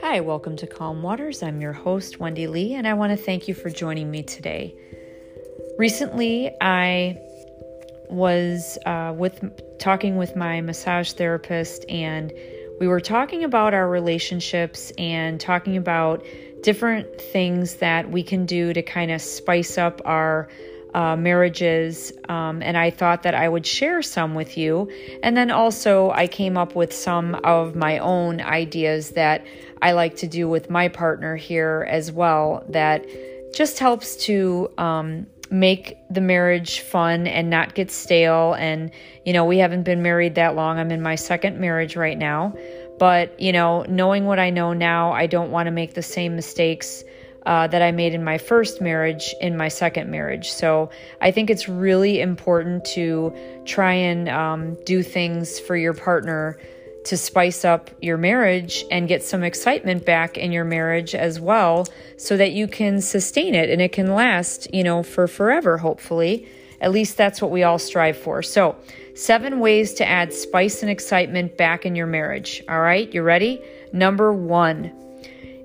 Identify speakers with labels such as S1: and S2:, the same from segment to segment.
S1: Hi, welcome to Calm Waters. I'm your host, Wendy Lee, and I want to thank you for joining me today. Recently, I was uh, with talking with my massage therapist, and we were talking about our relationships and talking about different things that we can do to kind of spice up our uh, marriages, um, and I thought that I would share some with you. And then also, I came up with some of my own ideas that I like to do with my partner here as well that just helps to um, make the marriage fun and not get stale. And, you know, we haven't been married that long. I'm in my second marriage right now. But, you know, knowing what I know now, I don't want to make the same mistakes uh, that I made in my first marriage in my second marriage. So I think it's really important to try and um, do things for your partner to spice up your marriage and get some excitement back in your marriage as well so that you can sustain it and it can last, you know, for forever, hopefully. At least that's what we all strive for. So, seven ways to add spice and excitement back in your marriage. All right, you ready? Number one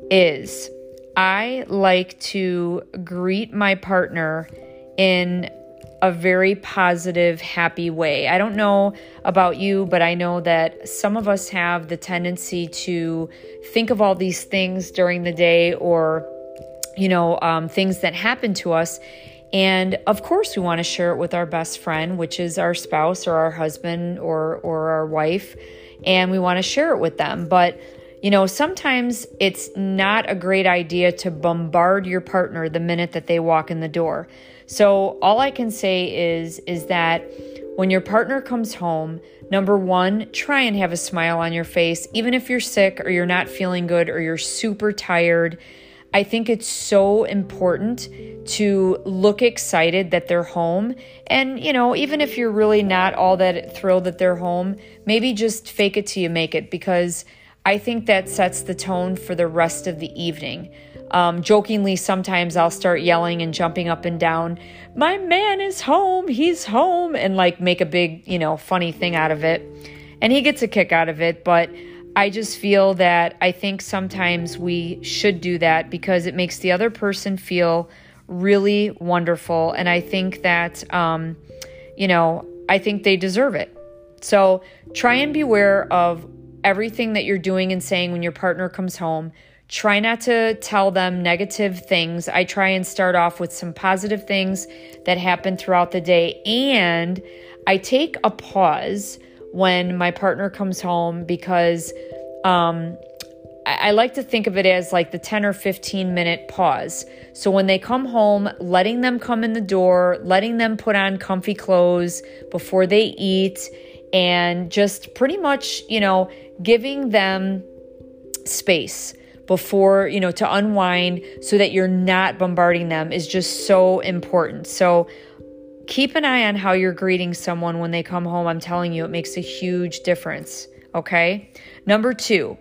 S1: is I like to greet my partner in a very positive, happy way. I don't know about you, but I know that some of us have the tendency to think of all these things during the day or, you know, um, things that happen to us. And of course, we want to share it with our best friend, which is our spouse or our husband or, or our wife. And we want to share it with them. But you know, sometimes it's not a great idea to bombard your partner the minute that they walk in the door. So all I can say is is that when your partner comes home, number 1, try and have a smile on your face even if you're sick or you're not feeling good or you're super tired. I think it's so important to look excited that they're home. And, you know, even if you're really not all that thrilled that they're home, maybe just fake it till you make it because I think that sets the tone for the rest of the evening. Um, jokingly, sometimes I'll start yelling and jumping up and down, My man is home, he's home, and like make a big, you know, funny thing out of it. And he gets a kick out of it, but I just feel that I think sometimes we should do that because it makes the other person feel really wonderful. And I think that, um, you know, I think they deserve it. So try and beware of everything that you're doing and saying when your partner comes home. Try not to tell them negative things. I try and start off with some positive things that happen throughout the day. And I take a pause when my partner comes home because um, I, I like to think of it as like the 10 or 15 minute pause. So when they come home, letting them come in the door, letting them put on comfy clothes before they eat, and just pretty much, you know, giving them space before, you know, to unwind so that you're not bombarding them is just so important. So keep an eye on how you're greeting someone when they come home. I'm telling you, it makes a huge difference. Okay. Number two,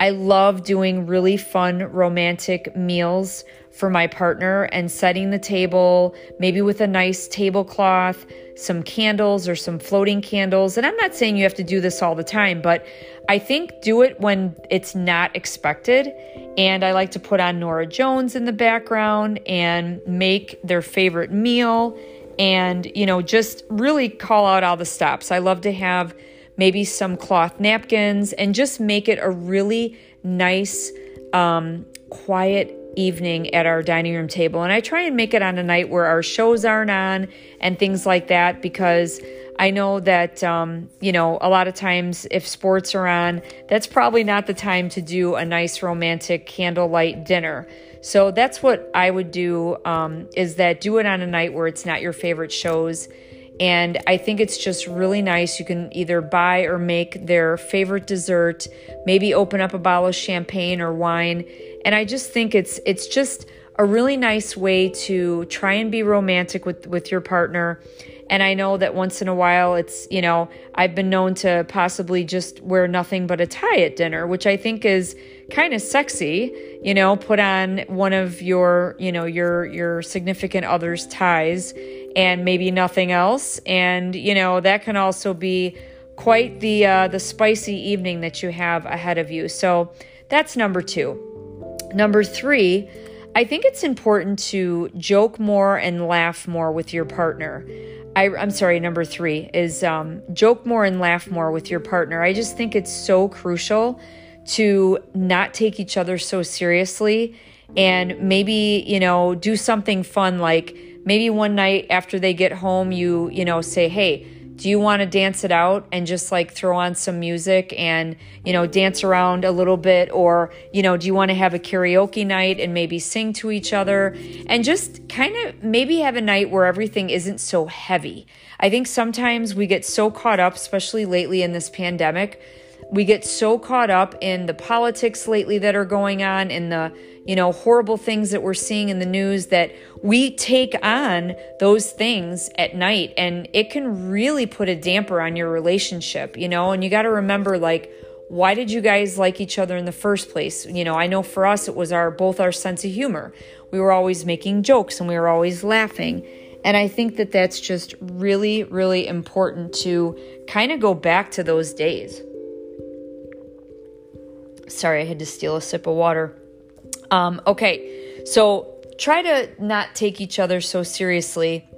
S1: I love doing really fun romantic meals for my partner and setting the table, maybe with a nice tablecloth, some candles or some floating candles. And I'm not saying you have to do this all the time, but I think do it when it's not expected. And I like to put on Norah Jones in the background and make their favorite meal and, you know, just really call out all the stops. I love to have maybe some cloth napkins and just make it a really nice, um, quiet evening at our dining room table. And I try and make it on a night where our shows aren't on and things like that because I know that, um, you know, a lot of times if sports are on, that's probably not the time to do a nice romantic candlelight dinner. So that's what I would do um, is that do it on a night where it's not your favorite shows. And I think it's just really nice. You can either buy or make their favorite dessert, maybe open up a bottle of champagne or wine and I just think it's it's just a really nice way to try and be romantic with with your partner. And I know that once in a while it's, you know, I've been known to possibly just wear nothing but a tie at dinner, which I think is kind of sexy, you know, put on one of your, you know, your your significant other's ties and maybe nothing else. And, you know, that can also be quite the uh, the spicy evening that you have ahead of you. So that's number two. Number three, I think it's important to joke more and laugh more with your partner. I, am sorry, number three is um, joke more and laugh more with your partner. I just think it's so crucial to not take each other so seriously and maybe, you know, do something fun like maybe one night after they get home, you, you know, say, hey, do you want to dance it out and just like throw on some music and you know dance around a little bit? Or you know do you want to have a karaoke night and maybe sing to each other? And just kind of maybe have a night where everything isn't so heavy. I think sometimes we get so caught up especially lately in this pandemic we get so caught up in the politics lately that are going on in the you know, horrible things that we're seeing in the news that we take on those things at night and it can really put a damper on your relationship, you know, and you got to remember like why did you guys like each other in the first place? You know, I know for us it was our both our sense of humor. We were always making jokes and we were always laughing. And I think that that's just really really important to kind of go back to those days. Sorry, I had to steal a sip of water. Um, okay, so try to not take each other so seriously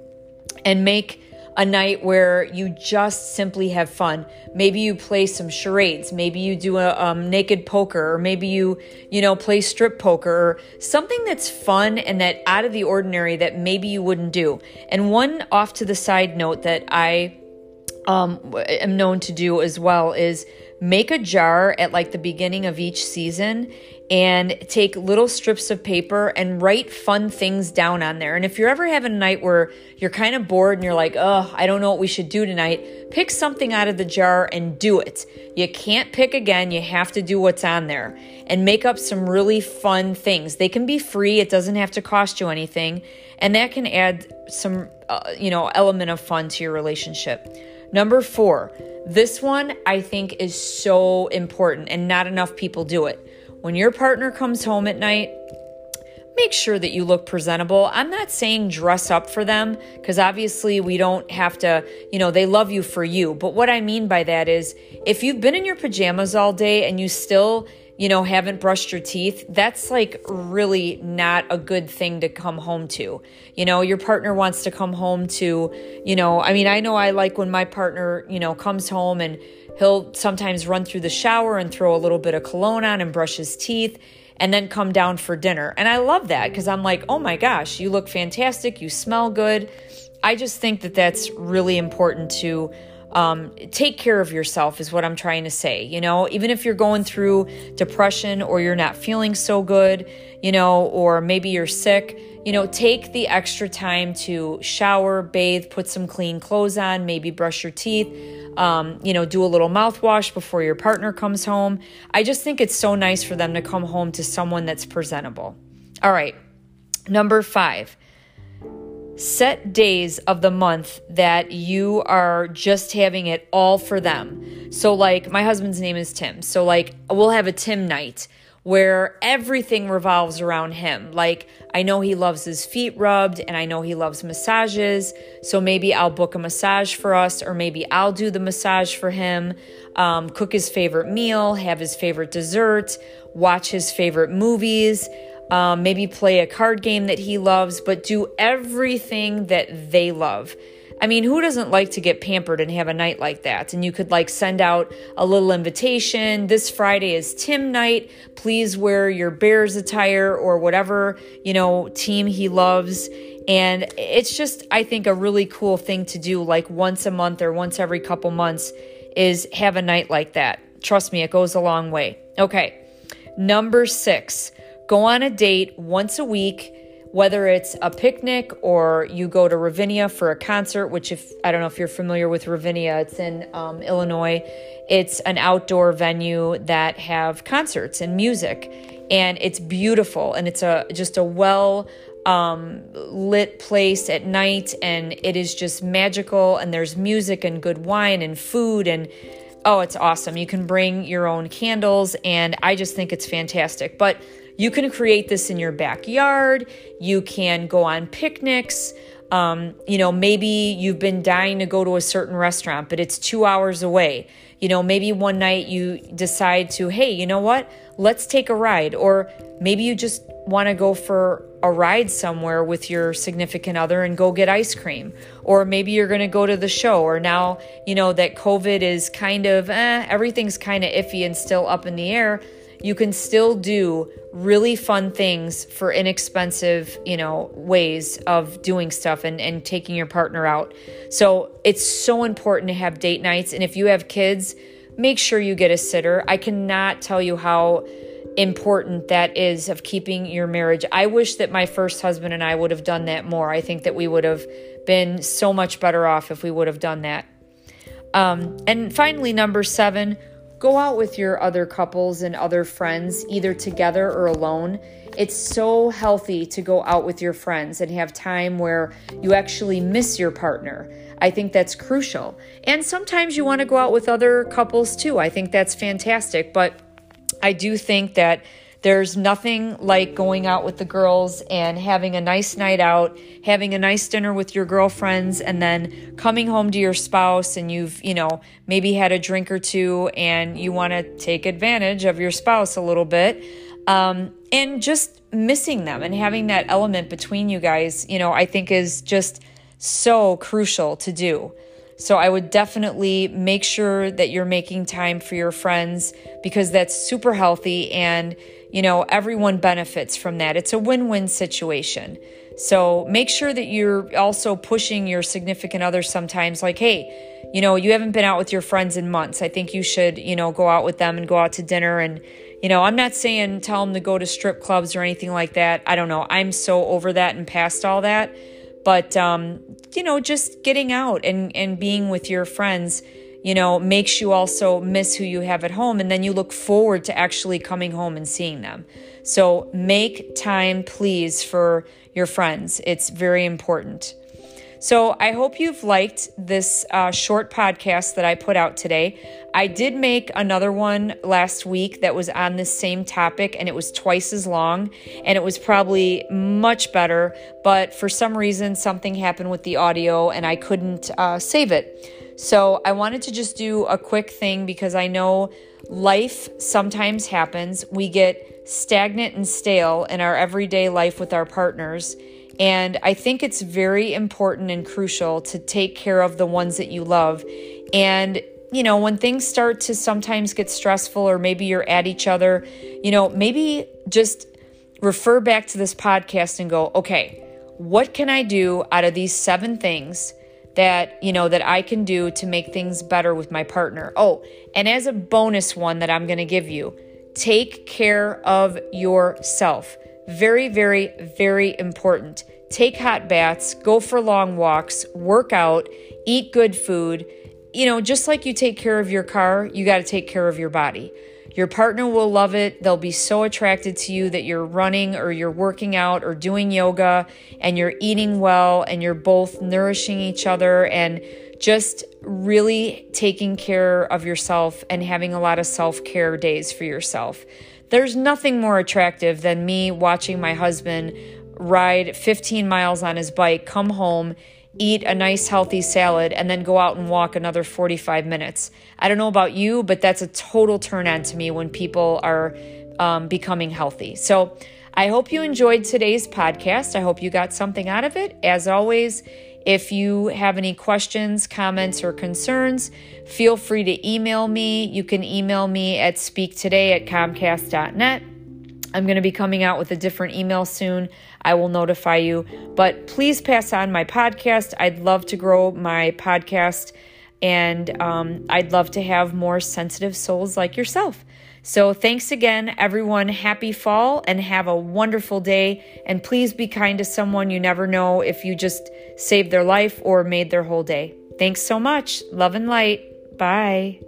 S1: and make a night where you just simply have fun. Maybe you play some charades, maybe you do a um, naked poker, or maybe you, you know, play strip poker, or something that's fun and that out of the ordinary that maybe you wouldn't do. And one off to the side note that I um, am known to do as well is make a jar at like the beginning of each season and take little strips of paper and write fun things down on there. And if you're ever having a night where you're kind of bored and you're like, oh, I don't know what we should do tonight, pick something out of the jar and do it. You can't pick again, you have to do what's on there and make up some really fun things. They can be free, it doesn't have to cost you anything, and that can add some, uh, you know, element of fun to your relationship. Number four, this one I think is so important and not enough people do it when your partner comes home at night, make sure that you look presentable. I'm not saying dress up for them because obviously we don't have to, you know, they love you for you. But what I mean by that is if you've been in your pajamas all day and you still, you know, haven't brushed your teeth, that's like really not a good thing to come home to. You know, your partner wants to come home to, you know, I mean, I know I like when my partner, you know, comes home and He'll sometimes run through the shower and throw a little bit of cologne on and brush his teeth and then come down for dinner. And I love that because I'm like, oh my gosh, you look fantastic. You smell good. I just think that that's really important to um, take care of yourself, is what I'm trying to say. You know, even if you're going through depression or you're not feeling so good, you know, or maybe you're sick, you know, take the extra time to shower, bathe, put some clean clothes on, maybe brush your teeth um, you know, do a little mouthwash before your partner comes home. I just think it's so nice for them to come home to someone that's presentable. All right, number five. Set days of the month that you are just having it all for them. So, like, my husband's name is Tim. So, like, we'll have a Tim night where everything revolves around him. Like, I know he loves his feet rubbed and I know he loves massages. So maybe I'll book a massage for us, or maybe I'll do the massage for him, um, cook his favorite meal, have his favorite dessert, watch his favorite movies. Um, maybe play a card game that he loves, but do everything that they love. I mean, who doesn't like to get pampered and have a night like that? And you could like send out a little invitation. This Friday is Tim night. Please wear your Bears attire or whatever, you know, team he loves. And it's just, I think, a really cool thing to do like once a month or once every couple months is have a night like that. Trust me, it goes a long way. Okay. Number six, go on a date once a week whether it's a picnic or you go to Ravinia for a concert, which, if I don't know if you're familiar with Ravinia, it's in um, Illinois. It's an outdoor venue that have concerts and music, and it's beautiful and it's a just a well um, lit place at night, and it is just magical. And there's music and good wine and food and oh, it's awesome. You can bring your own candles, and I just think it's fantastic. But you can create this in your backyard. You can go on picnics. Um, you know, maybe you've been dying to go to a certain restaurant, but it's two hours away. You know, maybe one night you decide to, hey, you know what? Let's take a ride. Or maybe you just want to go for a ride somewhere with your significant other and go get ice cream. Or maybe you're going to go to the show. Or now, you know, that COVID is kind of, eh, everything's kind of iffy and still up in the air you can still do really fun things for inexpensive, you know, ways of doing stuff and, and taking your partner out. So it's so important to have date nights. And if you have kids, make sure you get a sitter. I cannot tell you how important that is of keeping your marriage. I wish that my first husband and I would have done that more. I think that we would have been so much better off if we would have done that. Um, and finally, number seven, Go out with your other couples and other friends, either together or alone. It's so healthy to go out with your friends and have time where you actually miss your partner. I think that's crucial. And sometimes you want to go out with other couples too. I think that's fantastic. But I do think that there's nothing like going out with the girls and having a nice night out, having a nice dinner with your girlfriends, and then coming home to your spouse and you've, you know, maybe had a drink or two and you want to take advantage of your spouse a little bit. Um, and just missing them and having that element between you guys, you know, I think is just so crucial to do. So I would definitely make sure that you're making time for your friends because that's super healthy and you know, everyone benefits from that. It's a win win situation. So make sure that you're also pushing your significant other sometimes, like, hey, you know, you haven't been out with your friends in months. I think you should, you know, go out with them and go out to dinner. And, you know, I'm not saying tell them to go to strip clubs or anything like that. I don't know. I'm so over that and past all that. But, um, you know, just getting out and, and being with your friends you know, makes you also miss who you have at home. And then you look forward to actually coming home and seeing them. So make time, please, for your friends. It's very important. So I hope you've liked this uh, short podcast that I put out today. I did make another one last week that was on this same topic, and it was twice as long, and it was probably much better. But for some reason, something happened with the audio, and I couldn't uh, save it. So I wanted to just do a quick thing because I know life sometimes happens. We get stagnant and stale in our everyday life with our partners. And I think it's very important and crucial to take care of the ones that you love. And, you know, when things start to sometimes get stressful or maybe you're at each other, you know, maybe just refer back to this podcast and go, okay, what can I do out of these seven things that you know that I can do to make things better with my partner. Oh, and as a bonus one that I'm going to give you, take care of yourself. Very very very important. Take hot baths, go for long walks, work out, eat good food. You know, just like you take care of your car, you got to take care of your body. Your partner will love it. They'll be so attracted to you that you're running or you're working out or doing yoga and you're eating well and you're both nourishing each other and just really taking care of yourself and having a lot of self care days for yourself. There's nothing more attractive than me watching my husband ride 15 miles on his bike, come home, eat a nice healthy salad, and then go out and walk another 45 minutes. I don't know about you, but that's a total turn on to me when people are um, becoming healthy. So I hope you enjoyed today's podcast. I hope you got something out of it. As always, if you have any questions, comments, or concerns, feel free to email me. You can email me at speaktoday at comcast.net. I'm going to be coming out with a different email soon. I will notify you. But please pass on my podcast. I'd love to grow my podcast and um, I'd love to have more sensitive souls like yourself. So, thanks again, everyone. Happy fall and have a wonderful day. And please be kind to someone. You never know if you just saved their life or made their whole day. Thanks so much. Love and light. Bye.